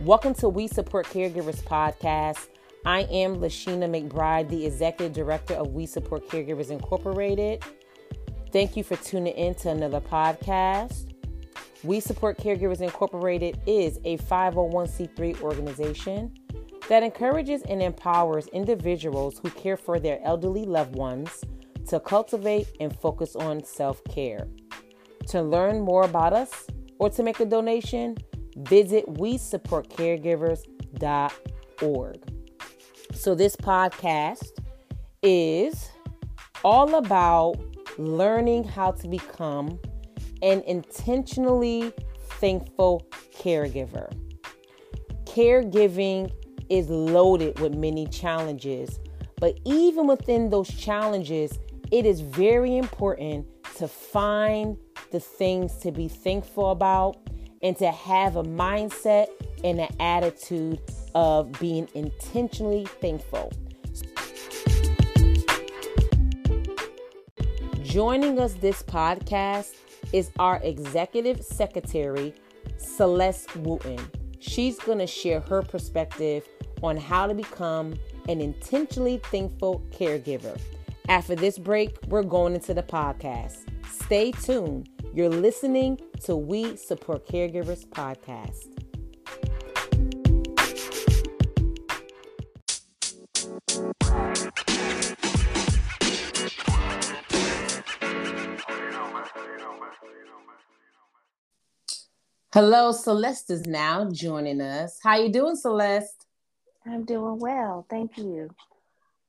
Welcome to We Support Caregivers podcast. I am Lashina McBride, the Executive Director of We Support Caregivers Incorporated. Thank you for tuning in to another podcast. We Support Caregivers Incorporated is a 501c3 organization that encourages and empowers individuals who care for their elderly loved ones to cultivate and focus on self care. To learn more about us or to make a donation, visit we support caregivers.org. So, this podcast is all about learning how to become an intentionally thankful caregiver. Caregiving is loaded with many challenges, but even within those challenges, it is very important to find the things to be thankful about and to have a mindset and an attitude of being intentionally thankful. Joining us this podcast is our executive secretary, Celeste Wooten. She's going to share her perspective on how to become an intentionally thankful caregiver. After this break, we're going into the podcast. Stay tuned. You're listening to We Support Caregivers podcast. Hello, Celeste is now joining us. How you doing, Celeste? I'm doing well, thank you.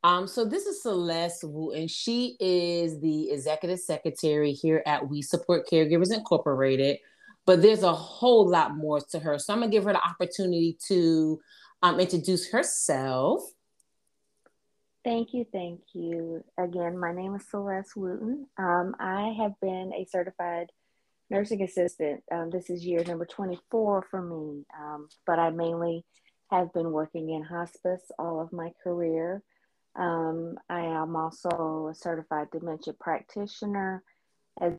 Um, so this is Celeste Wu, and she is the executive secretary here at We Support Caregivers Incorporated. But there's a whole lot more to her. So I'm gonna give her the opportunity to um, introduce herself. Thank you, thank you. Again, my name is Celeste Wooten. Um, I have been a certified nursing assistant. Um, this is year number 24 for me, um, but I mainly have been working in hospice all of my career. Um, I am also a certified dementia practitioner, as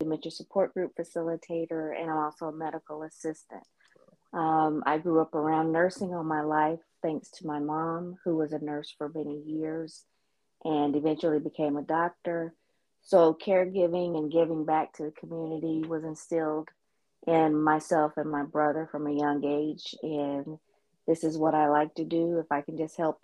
dementia support group facilitator, and I'm also a medical assistant. Um, I grew up around nursing all my life, thanks to my mom, who was a nurse for many years and eventually became a doctor. So, caregiving and giving back to the community was instilled in myself and my brother from a young age. And this is what I like to do. If I can just help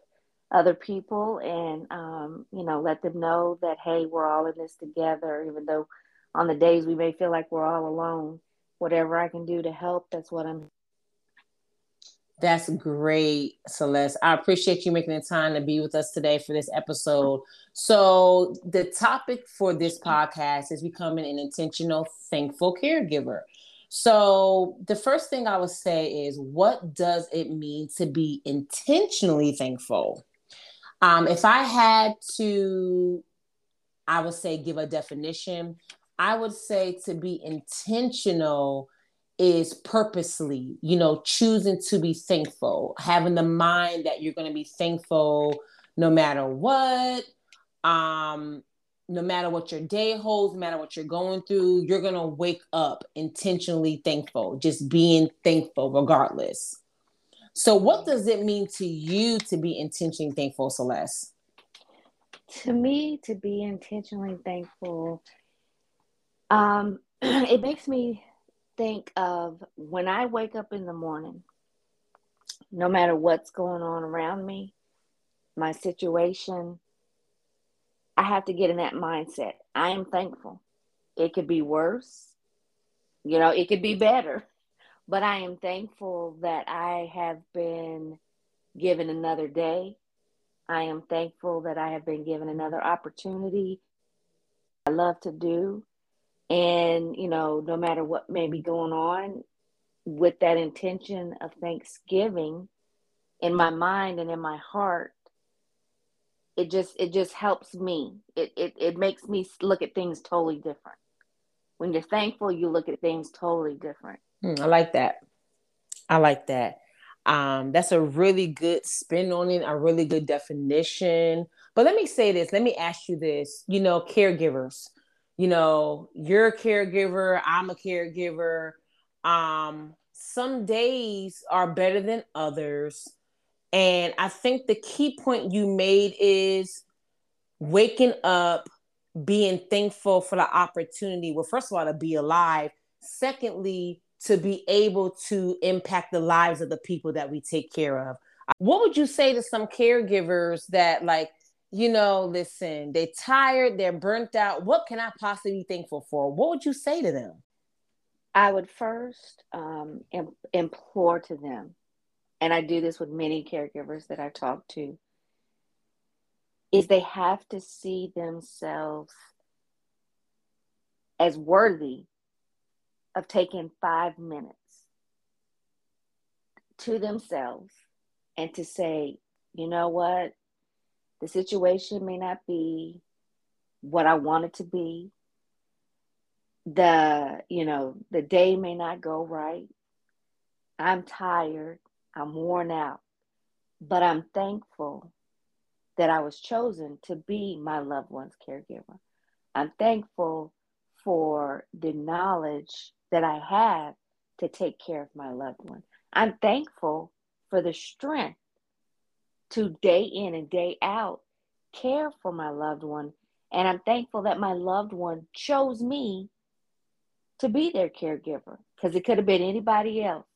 other people and um, you know let them know that hey we're all in this together even though on the days we may feel like we're all alone. Whatever i can do to help that's what i'm that's great celeste. I appreciate you making the time to be with us today for this episode. So the topic for this podcast is becoming an intentional thankful caregiver. So the first thing i would say is what does it mean to be intentionally thankful um, if I had to, I would say give a definition, I would say to be intentional is purposely, you know, choosing to be thankful, having the mind that you're going to be thankful no matter what. Um, no matter what your day holds, no matter what you're going through, you're going to wake up intentionally thankful, just being thankful regardless. So, what does it mean to you to be intentionally thankful, Celeste? To me, to be intentionally thankful, um, it makes me think of when I wake up in the morning, no matter what's going on around me, my situation, I have to get in that mindset. I am thankful. It could be worse, you know, it could be better. But I am thankful that I have been given another day. I am thankful that I have been given another opportunity I love to do. And, you know, no matter what may be going on, with that intention of thanksgiving in my mind and in my heart, it just it just helps me. It it, it makes me look at things totally different. When you're thankful, you look at things totally different. Hmm, I like that. I like that. Um, that's a really good spin on it, a really good definition. But let me say this, let me ask you this, you know, caregivers, you know, you're a caregiver, I'm a caregiver. Um, some days are better than others. And I think the key point you made is waking up, being thankful for the opportunity. Well, first of all, to be alive. Secondly, to be able to impact the lives of the people that we take care of. What would you say to some caregivers that, like, you know, listen, they're tired, they're burnt out. What can I possibly be thankful for? What would you say to them? I would first um, im- implore to them, and I do this with many caregivers that I talk to, is they have to see themselves as worthy of taking five minutes to themselves and to say, you know what, the situation may not be what I want it to be. The, you know, the day may not go right. I'm tired. I'm worn out. But I'm thankful that I was chosen to be my loved one's caregiver. I'm thankful for the knowledge that I have to take care of my loved one. I'm thankful for the strength to day in and day out care for my loved one. And I'm thankful that my loved one chose me to be their caregiver because it could have been anybody else,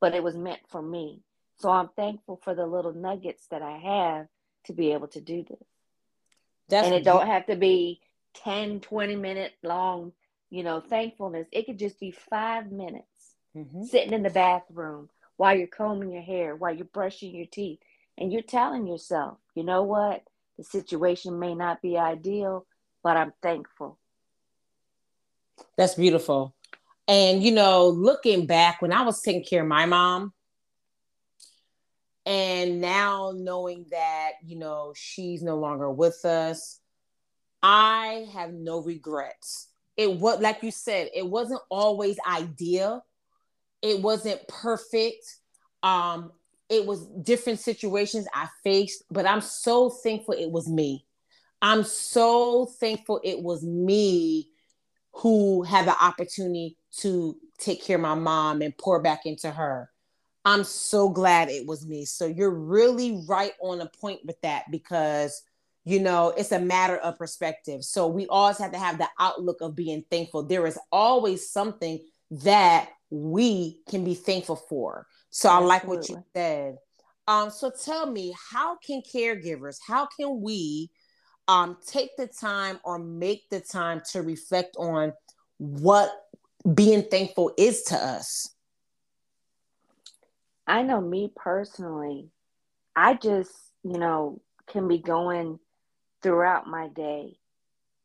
but it was meant for me. So I'm thankful for the little nuggets that I have to be able to do this. That's and it don't have to be 10, 20 minute long, you know, thankfulness. It could just be five minutes mm-hmm. sitting in the bathroom while you're combing your hair, while you're brushing your teeth. And you're telling yourself, you know what? The situation may not be ideal, but I'm thankful. That's beautiful. And, you know, looking back when I was taking care of my mom, and now knowing that, you know, she's no longer with us, I have no regrets. It was, like you said, it wasn't always ideal, it wasn't perfect. Um, it was different situations I faced, but I'm so thankful it was me. I'm so thankful it was me who had the opportunity to take care of my mom and pour back into her. I'm so glad it was me. So you're really right on a point with that because you know it's a matter of perspective. So we always have to have the outlook of being thankful. There is always something that we can be thankful for. So Absolutely. I like what you said. Um, so tell me, how can caregivers, how can we um, take the time or make the time to reflect on what being thankful is to us? I know me personally, I just, you know, can be going throughout my day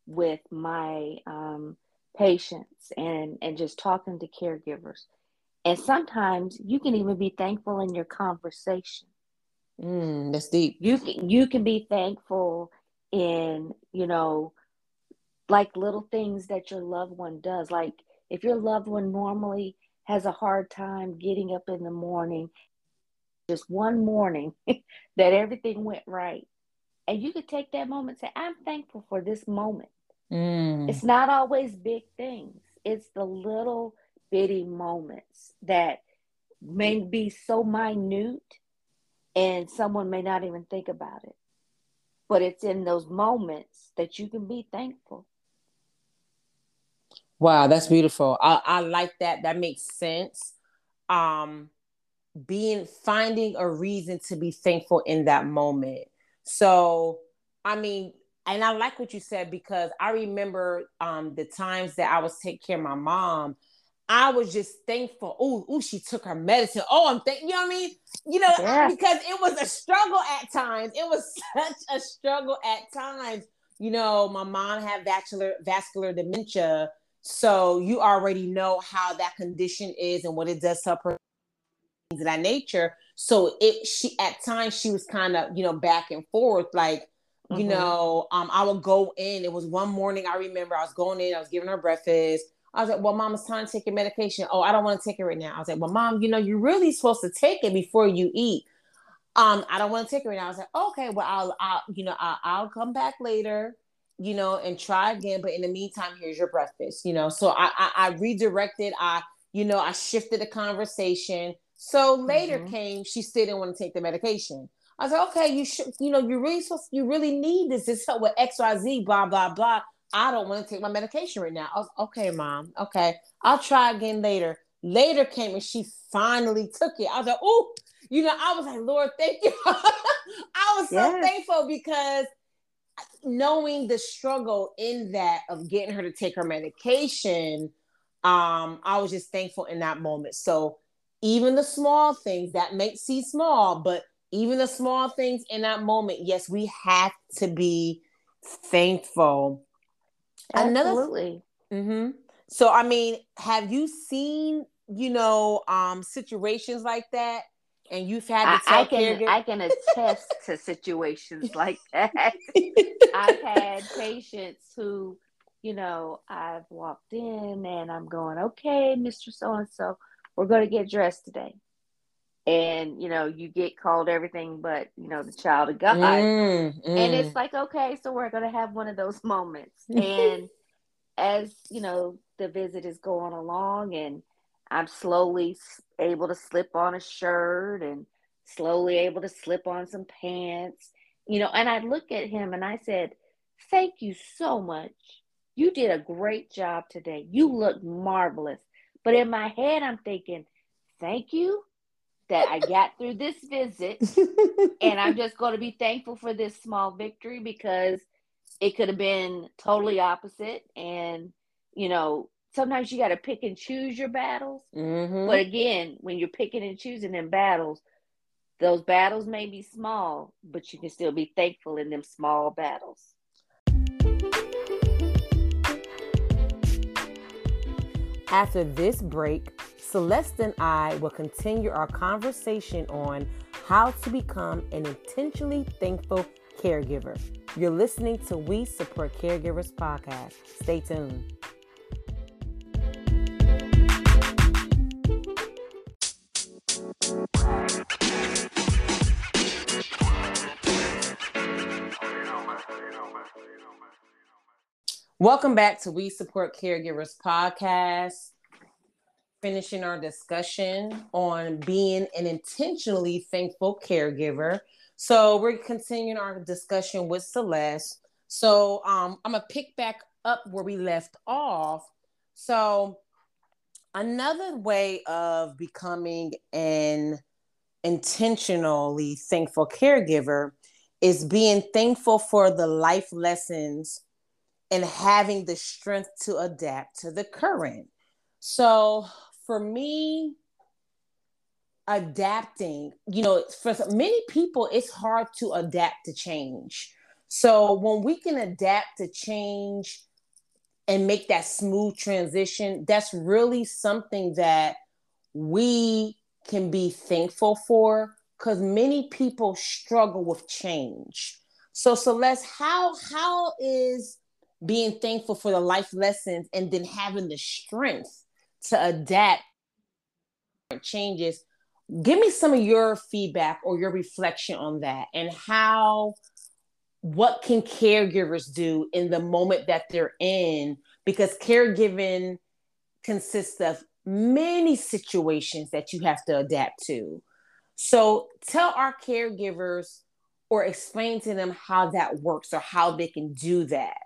with my um, patients and and just talking to caregivers and sometimes you can even be thankful in your conversation. Mm, that's deep. You can, you can be thankful in, you know, like little things that your loved one does. Like if your loved one normally has a hard time getting up in the morning, just one morning that everything went right. And you could take that moment and say, I'm thankful for this moment. Mm. It's not always big things, it's the little bitty moments that may be so minute and someone may not even think about it. But it's in those moments that you can be thankful. Wow, that's beautiful. I, I like that. That makes sense. Um, being finding a reason to be thankful in that moment. So, I mean, and I like what you said because I remember um, the times that I was taking care of my mom I was just thankful. Oh, oh, she took her medicine. Oh, I'm thankful. You know what I mean? You know, yeah. because it was a struggle at times. It was such a struggle at times. You know, my mom had vascular vascular dementia, so you already know how that condition is and what it does to her things of that nature. So it she at times she was kind of you know back and forth like. Mm-hmm. You know, um, I would go in. It was one morning I remember I was going in, I was giving her breakfast I was like, well, mom, it's time to take your medication. Oh, I don't want to take it right now. I was like, well, mom, you know, you're really supposed to take it before you eat. Um, I don't want to take it right now. I was like, okay, well, I'll, I'll you know, I'll, I'll come back later, you know, and try again. But in the meantime, here's your breakfast, you know. So I, I, I redirected. I, you know, I shifted the conversation. So later mm-hmm. came, she still didn't want to take the medication. I was like, okay, you should, you know, you really supposed, you really need this. This help with X, Y, Z, blah, blah, blah. I don't want to take my medication right now. I was okay, mom. Okay, I'll try again later. Later came and she finally took it. I was like, oh, you know, I was like, Lord, thank you. I was so yes. thankful because knowing the struggle in that of getting her to take her medication, um, I was just thankful in that moment. So even the small things that may seem small, but even the small things in that moment, yes, we have to be thankful. Absolutely. Another, mm-hmm. So, I mean, have you seen, you know, um, situations like that? And you've had to I, I can I can attest to situations like that. I've had patients who, you know, I've walked in and I'm going, okay, Mr. So and so, we're going to get dressed today. And you know you get called everything but you know the child of god. Mm, mm. and it's like okay so we're going to have one of those moments. And as you know the visit is going along and i'm slowly able to slip on a shirt and slowly able to slip on some pants you know and i look at him and i said thank you so much. You did a great job today. You look marvelous but in my head i'm thinking thank you that I got through this visit. and I'm just going to be thankful for this small victory because it could have been totally opposite. And, you know, sometimes you got to pick and choose your battles. Mm-hmm. But again, when you're picking and choosing in battles, those battles may be small, but you can still be thankful in them small battles. After this break, Celeste and I will continue our conversation on how to become an intentionally thankful caregiver. You're listening to We Support Caregivers podcast. Stay tuned. Welcome back to We Support Caregivers podcast finishing our discussion on being an intentionally thankful caregiver. So we're continuing our discussion with Celeste. So um, I'm gonna pick back up where we left off. So another way of becoming an intentionally thankful caregiver is being thankful for the life lessons and having the strength to adapt to the current. So for me, adapting, you know, for many people, it's hard to adapt to change. So when we can adapt to change and make that smooth transition, that's really something that we can be thankful for because many people struggle with change. So Celeste, how how is being thankful for the life lessons and then having the strength to adapt changes. Give me some of your feedback or your reflection on that and how what can caregivers do in the moment that they're in? Because caregiving consists of many situations that you have to adapt to. So tell our caregivers or explain to them how that works or how they can do that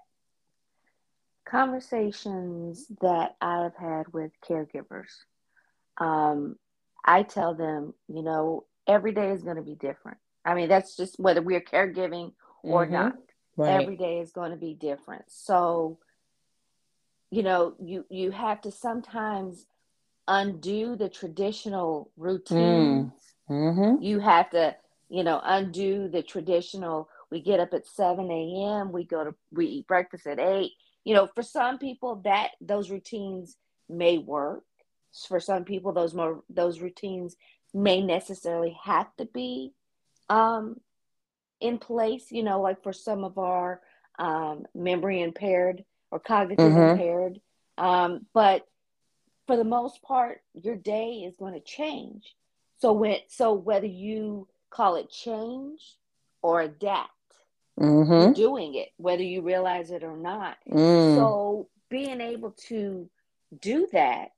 conversations that I have had with caregivers, um, I tell them, you know, every day is going to be different. I mean, that's just whether we're caregiving or mm-hmm. not. Right. Every day is going to be different. So, you know, you you have to sometimes undo the traditional routines. Mm-hmm. You have to, you know, undo the traditional. We get up at seven a.m. We go to we eat breakfast at eight you know for some people that those routines may work for some people those more those routines may necessarily have to be um in place you know like for some of our um memory impaired or cognitive mm-hmm. impaired Um, but for the most part, your day is going to change. So when so whether you call it change or adapt, mm-hmm. you're doing it, whether you realize it or not. Mm. So being able to do that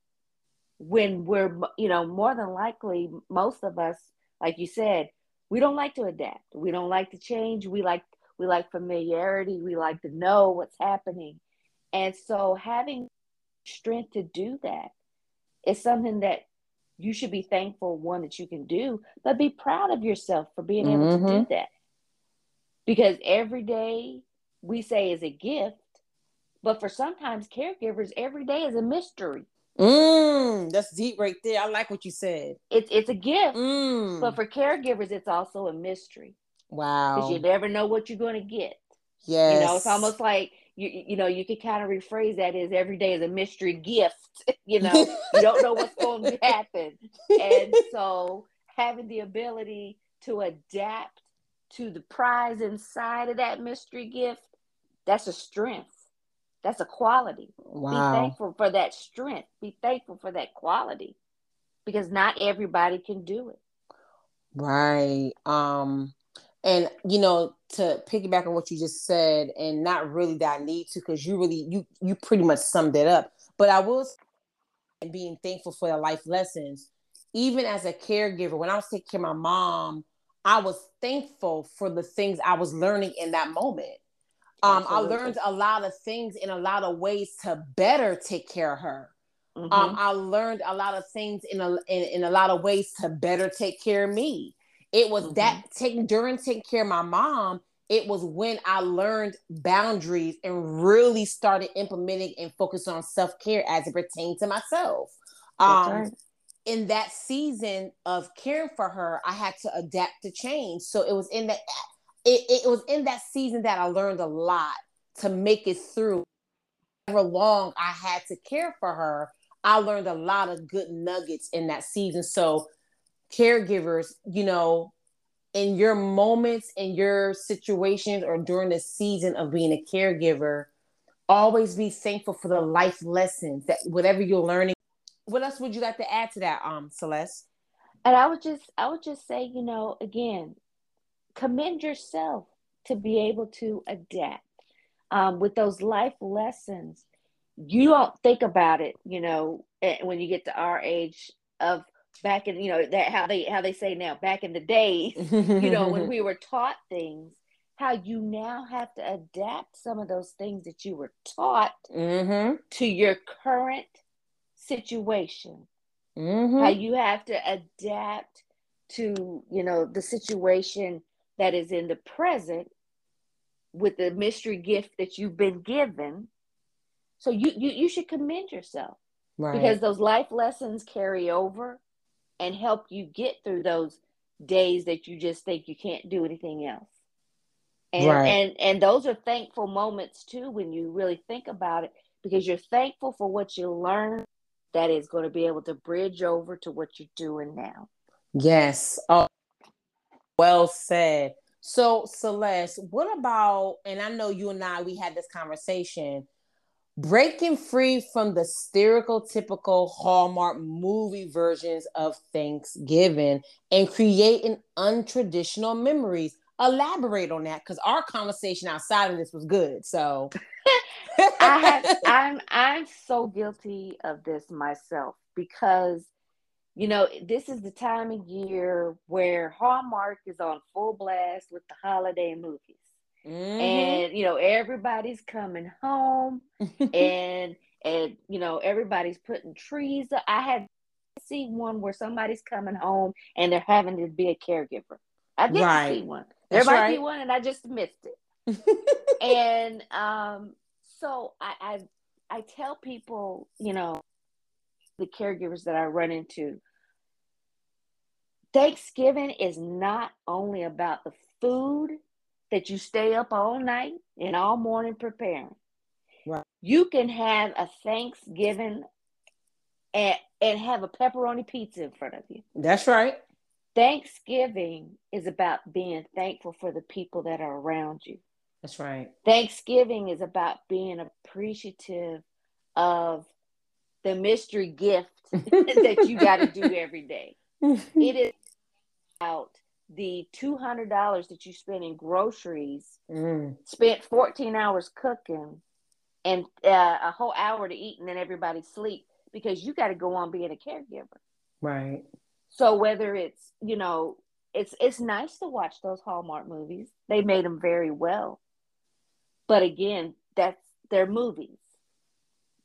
when we're you know more than likely most of us like you said we don't like to adapt we don't like to change we like we like familiarity we like to know what's happening and so having strength to do that is something that you should be thankful one that you can do but be proud of yourself for being able mm-hmm. to do mm-hmm. that because every day we say is a gift but for sometimes caregivers every day is a mystery Mm, that's deep right there. I like what you said. It's it's a gift, mm. but for caregivers, it's also a mystery. Wow, because you never know what you're going to get. Yes, you know, it's almost like you you know you could kind of rephrase that as every day is a mystery gift. you know, you don't know what's going to happen, and so having the ability to adapt to the prize inside of that mystery gift, that's a strength. That's a quality. Wow. Be thankful for that strength. Be thankful for that quality because not everybody can do it. Right. Um and you know to piggyback on what you just said and not really that I need to because you really you you pretty much summed it up. But I will and being thankful for the life lessons. Even as a caregiver, when I was taking care of my mom, I was thankful for the things I was learning in that moment. Um, I learned a lot of things in a lot of ways to better take care of her. Mm-hmm. Um, I learned a lot of things in a in, in, a lot of ways to better take care of me. It was mm-hmm. that taking during taking care of my mom. It was when I learned boundaries and really started implementing and focusing on self care as it pertains to myself. Um, right. In that season of caring for her, I had to adapt to change. So it was in that it, it was in that season that I learned a lot to make it through. However long I had to care for her, I learned a lot of good nuggets in that season. So, caregivers, you know, in your moments, in your situations, or during the season of being a caregiver, always be thankful for the life lessons that whatever you're learning. What else would you like to add to that, um, Celeste? And I would just, I would just say, you know, again, commend yourself to be able to adapt um, with those life lessons. You don't think about it, you know, eh, when you get to our age of back in, you know, that how they how they say now, back in the days, you know, when we were taught things, how you now have to adapt some of those things that you were taught mm-hmm. to your current situation. Mm-hmm. How you have to adapt to, you know, the situation that is in the present with the mystery gift that you've been given. So you you, you should commend yourself. Right. Because those life lessons carry over and help you get through those days that you just think you can't do anything else. And right. and and those are thankful moments too when you really think about it because you're thankful for what you learned that is going to be able to bridge over to what you're doing now. Yes. Oh, well said. So, Celeste, what about, and I know you and I, we had this conversation, breaking free from the stereotypical Hallmark movie versions of Thanksgiving and creating untraditional memories. Elaborate on that because our conversation outside of this was good. So, I have, I'm, I'm so guilty of this myself because you know, this is the time of year where Hallmark is on full blast with the holiday movies. Mm-hmm. And you know, everybody's coming home and and you know, everybody's putting trees up. I had see one where somebody's coming home and they're having to be a caregiver. I did right. see one. There That's might right. be one and I just missed it. and um so I, I I tell people, you know, the caregivers that I run into. Thanksgiving is not only about the food that you stay up all night and all morning preparing. Right. You can have a Thanksgiving and, and have a pepperoni pizza in front of you. That's right. Thanksgiving is about being thankful for the people that are around you. That's right. Thanksgiving is about being appreciative of the mystery gift that you got to do every day. It is about the $200 that you spend in groceries, mm. spent 14 hours cooking, and uh, a whole hour to eat, and then everybody sleep because you got to go on being a caregiver. Right. So whether it's, you know, it's it's nice to watch those Hallmark movies. They made them very well. But again, that's their movies.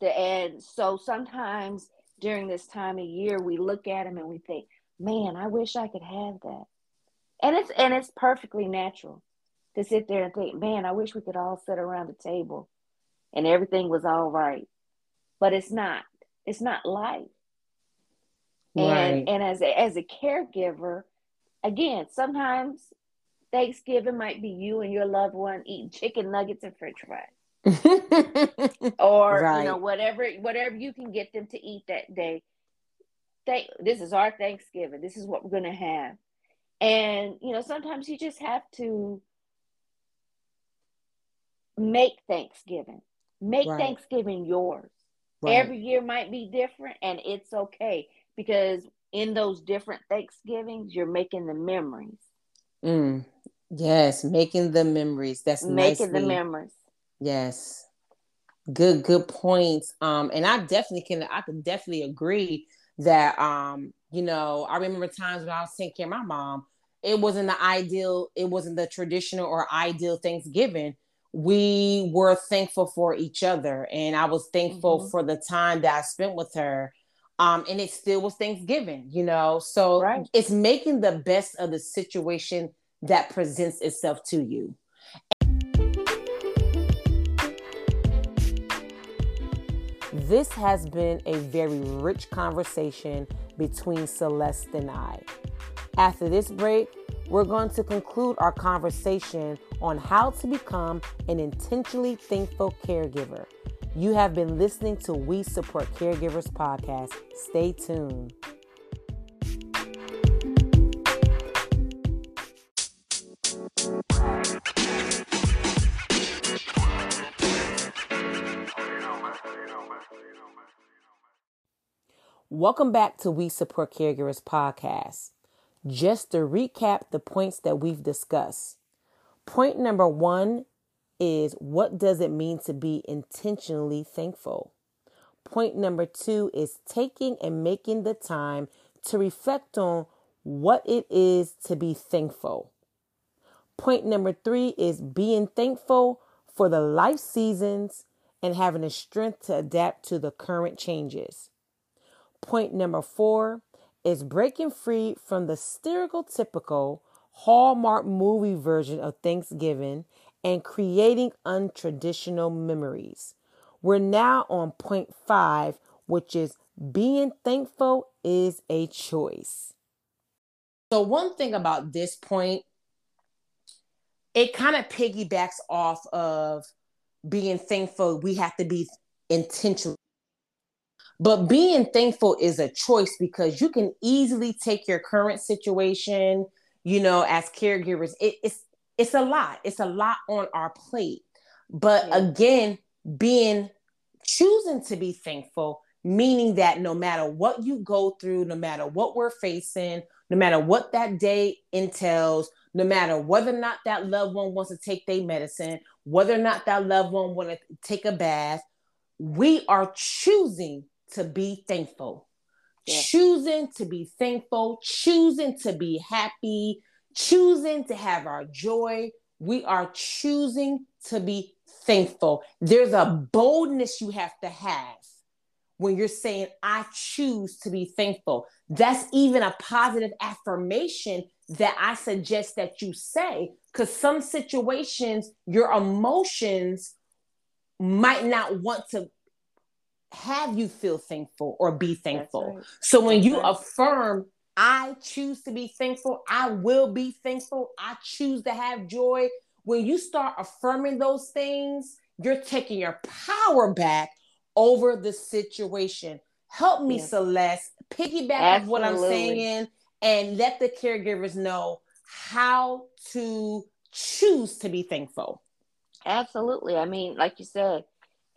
And so sometimes during this time of year, we look at them and we think, man, I wish I could have that. And it's and it's perfectly natural to sit there and think, man, I wish we could all sit around the table and everything was all right. But it's not. It's not life. Right. And and as a, as a caregiver, again, sometimes Thanksgiving might be you and your loved one eating chicken nuggets and french fries. or right. you know whatever whatever you can get them to eat that day Thank, this is our thanksgiving this is what we're going to have and you know sometimes you just have to make thanksgiving make right. thanksgiving yours right. every year might be different and it's okay because in those different thanksgivings you're making the memories mm. Yes making the memories that's making nicely, the memories Yes. Good, good points. Um, and I definitely can I can definitely agree that um, you know, I remember times when I was taking care of my mom, it wasn't the ideal, it wasn't the traditional or ideal Thanksgiving. We were thankful for each other, and I was thankful mm-hmm. for the time that I spent with her. Um, and it still was Thanksgiving, you know. So right. it's making the best of the situation that presents itself to you. This has been a very rich conversation between Celeste and I. After this break, we're going to conclude our conversation on how to become an intentionally thankful caregiver. You have been listening to We Support Caregivers podcast. Stay tuned. Welcome back to We Support Caregivers podcast. Just to recap the points that we've discussed. Point number one is what does it mean to be intentionally thankful? Point number two is taking and making the time to reflect on what it is to be thankful. Point number three is being thankful for the life seasons and having the strength to adapt to the current changes. Point number four is breaking free from the stereotypical Hallmark movie version of Thanksgiving and creating untraditional memories. We're now on point five, which is being thankful is a choice. So, one thing about this point, it kind of piggybacks off of being thankful. We have to be intentional but being thankful is a choice because you can easily take your current situation, you know, as caregivers. It, it's it's a lot. It's a lot on our plate. But yeah. again, being choosing to be thankful, meaning that no matter what you go through, no matter what we're facing, no matter what that day entails, no matter whether or not that loved one wants to take their medicine, whether or not that loved one want to take a bath, we are choosing to be thankful. Yeah. Choosing to be thankful, choosing to be happy, choosing to have our joy. We are choosing to be thankful. There's a boldness you have to have when you're saying, I choose to be thankful. That's even a positive affirmation that I suggest that you say, because some situations, your emotions might not want to have you feel thankful or be thankful. Right. So when you right. affirm, I choose to be thankful, I will be thankful, I choose to have joy. When you start affirming those things, you're taking your power back over the situation. Help me. Celeste, piggyback on what I'm saying and let the caregivers know how to choose to be thankful. Absolutely. I mean, like you said,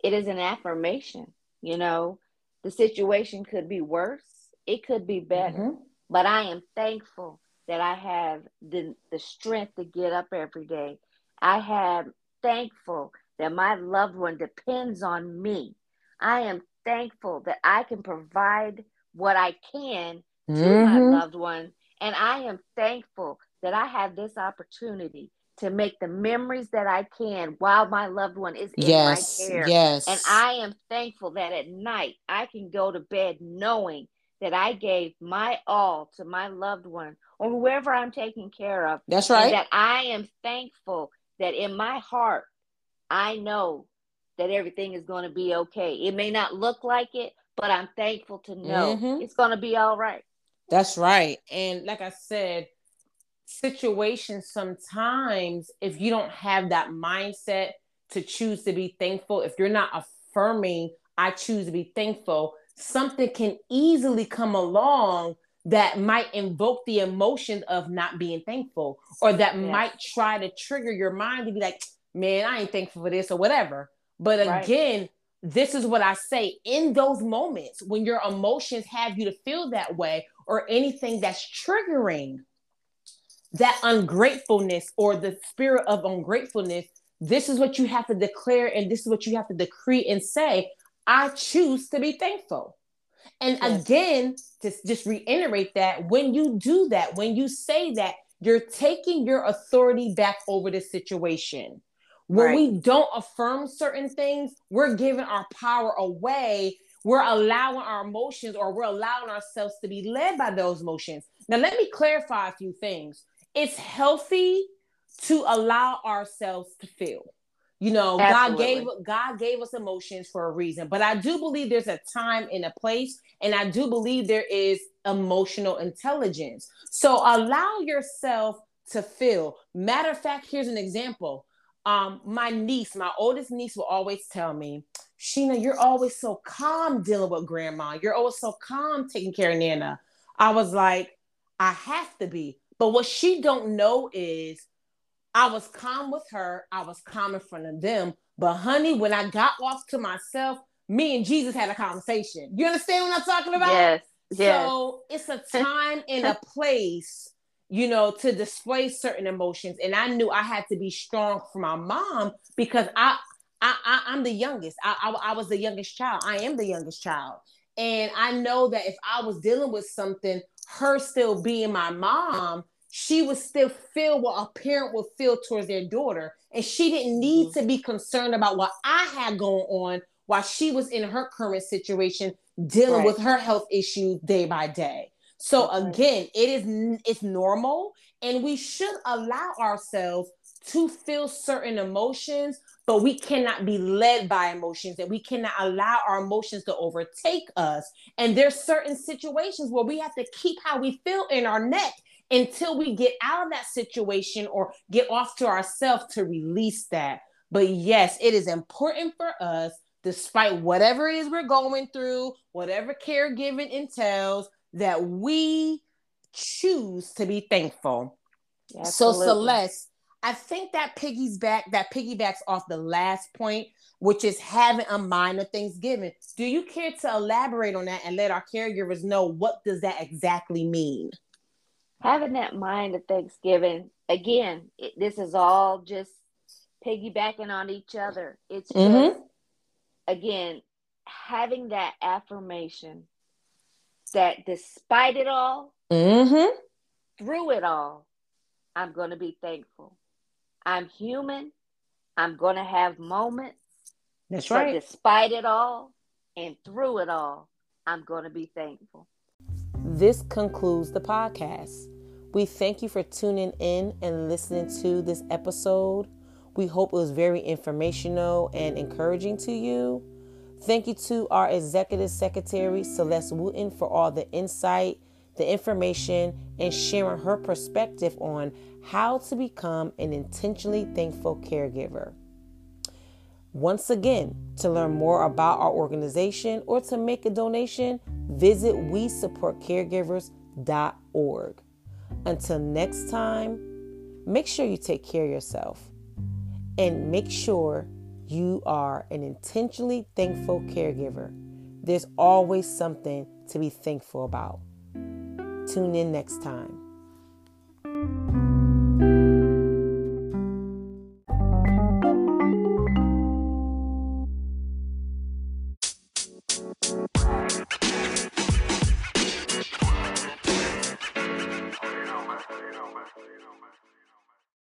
it is an affirmation you know The situation could be worse, it could be better. Mm-hmm. But I am thankful that I have the, the strength to get up every day. I am thankful that my loved one depends on me. I am thankful that I can provide what I can to mm-hmm. my loved one. And I am thankful that I have this opportunity to make the memories that I can while my loved one is in yes, my care. Yes. And I am thankful that at night I can go to bed knowing that I gave my all to my loved one or whoever I'm taking care of. That's right. that I am thankful that in my heart, I know that everything is going to be okay. It may not look like it, but I'm thankful to know mm-hmm. it's going to be all right. That's right. And like I said, situations sometimes, if you don't have that mindset to choose to be thankful, if you're not affirming, I choose to be thankful, something can easily come along that might invoke the emotions of not being thankful or that might try to trigger your mind to be like, man, I ain't thankful for this or whatever. But right. again, this is what I say in those moments when your emotions have you to feel that way or anything that's triggering that ungratefulness or the spirit of ungratefulness, this is what you have to declare and this is what you have to decree and say. I choose to be thankful. And yes. again, to just reiterate that when you do that, when you say that, you're taking your authority back over the situation. When right. we don't affirm certain things, we're giving our power away. We're allowing our emotions or we're allowing ourselves to be led by those emotions. Now, let me clarify a few things it's healthy to allow ourselves to feel. You know, Absolutely. God gave God gave us emotions for a reason, but I do believe there's a time and a place, and I do believe there is emotional intelligence. So allow yourself to feel. Matter of fact, here's an example. Um, my niece, my oldest niece, will always tell me, Sheena, you're always so calm dealing with grandma. You're always so calm taking care of Nana. I was like, I have to be but what she don't know is I was calm with her, I was calm in front of them. But honey, when I got off to myself, me and Jesus had a conversation. You understand what I'm talking about? Yes. yes. So it's a time and a place, you know, to display certain emotions. And I knew I had to be strong for my mom because I I, I am the youngest. I, I I was the youngest child. I am the youngest child. And I know that if I was dealing with something, her still being my mom, she would still feel what a parent would feel towards their daughter. And she didn't need mm-hmm. to be concerned about what I had going on while she was in her current situation, dealing right. with her health issues day by day. So again, it is it's normal and we should allow ourselves to feel certain emotions, but we cannot be led by emotions and we cannot allow our emotions to overtake us. And there's certain situations where we have to keep how we feel in our neck until we get out of that situation or get off to ourselves to release that. But yes, it is important for us, despite whatever it is we're going through, whatever caregiving entails, that we choose to be thankful. Absolutely. So Celeste, I think that piggy's back that piggybacks off the last point, which is having a mind of Thanksgiving. Do you care to elaborate on that and let our caregivers know what does that exactly mean? Having that mind of Thanksgiving, again, it, this is all just piggybacking on each other. It's mm-hmm. just, again, having that affirmation that despite it all, mm-hmm. through it all, I'm going to be thankful. I'm human. I'm going to have moments. That's right. despite it all and through it all, I'm going to be thankful. This concludes the podcast. We thank you for tuning in and listening to this episode. We hope it was very informational and encouraging to you. Thank you to our Executive Secretary, Celeste Wooten, for all the insight, the information, and sharing her perspective on how to become an intentionally thankful caregiver. Once again, to learn more about our organization or to make a donation, visit we support caregivers.org. Until next time, make sure you take care of yourself and make sure you are an intentionally thankful caregiver. There's always something to be thankful about. Tune in next time.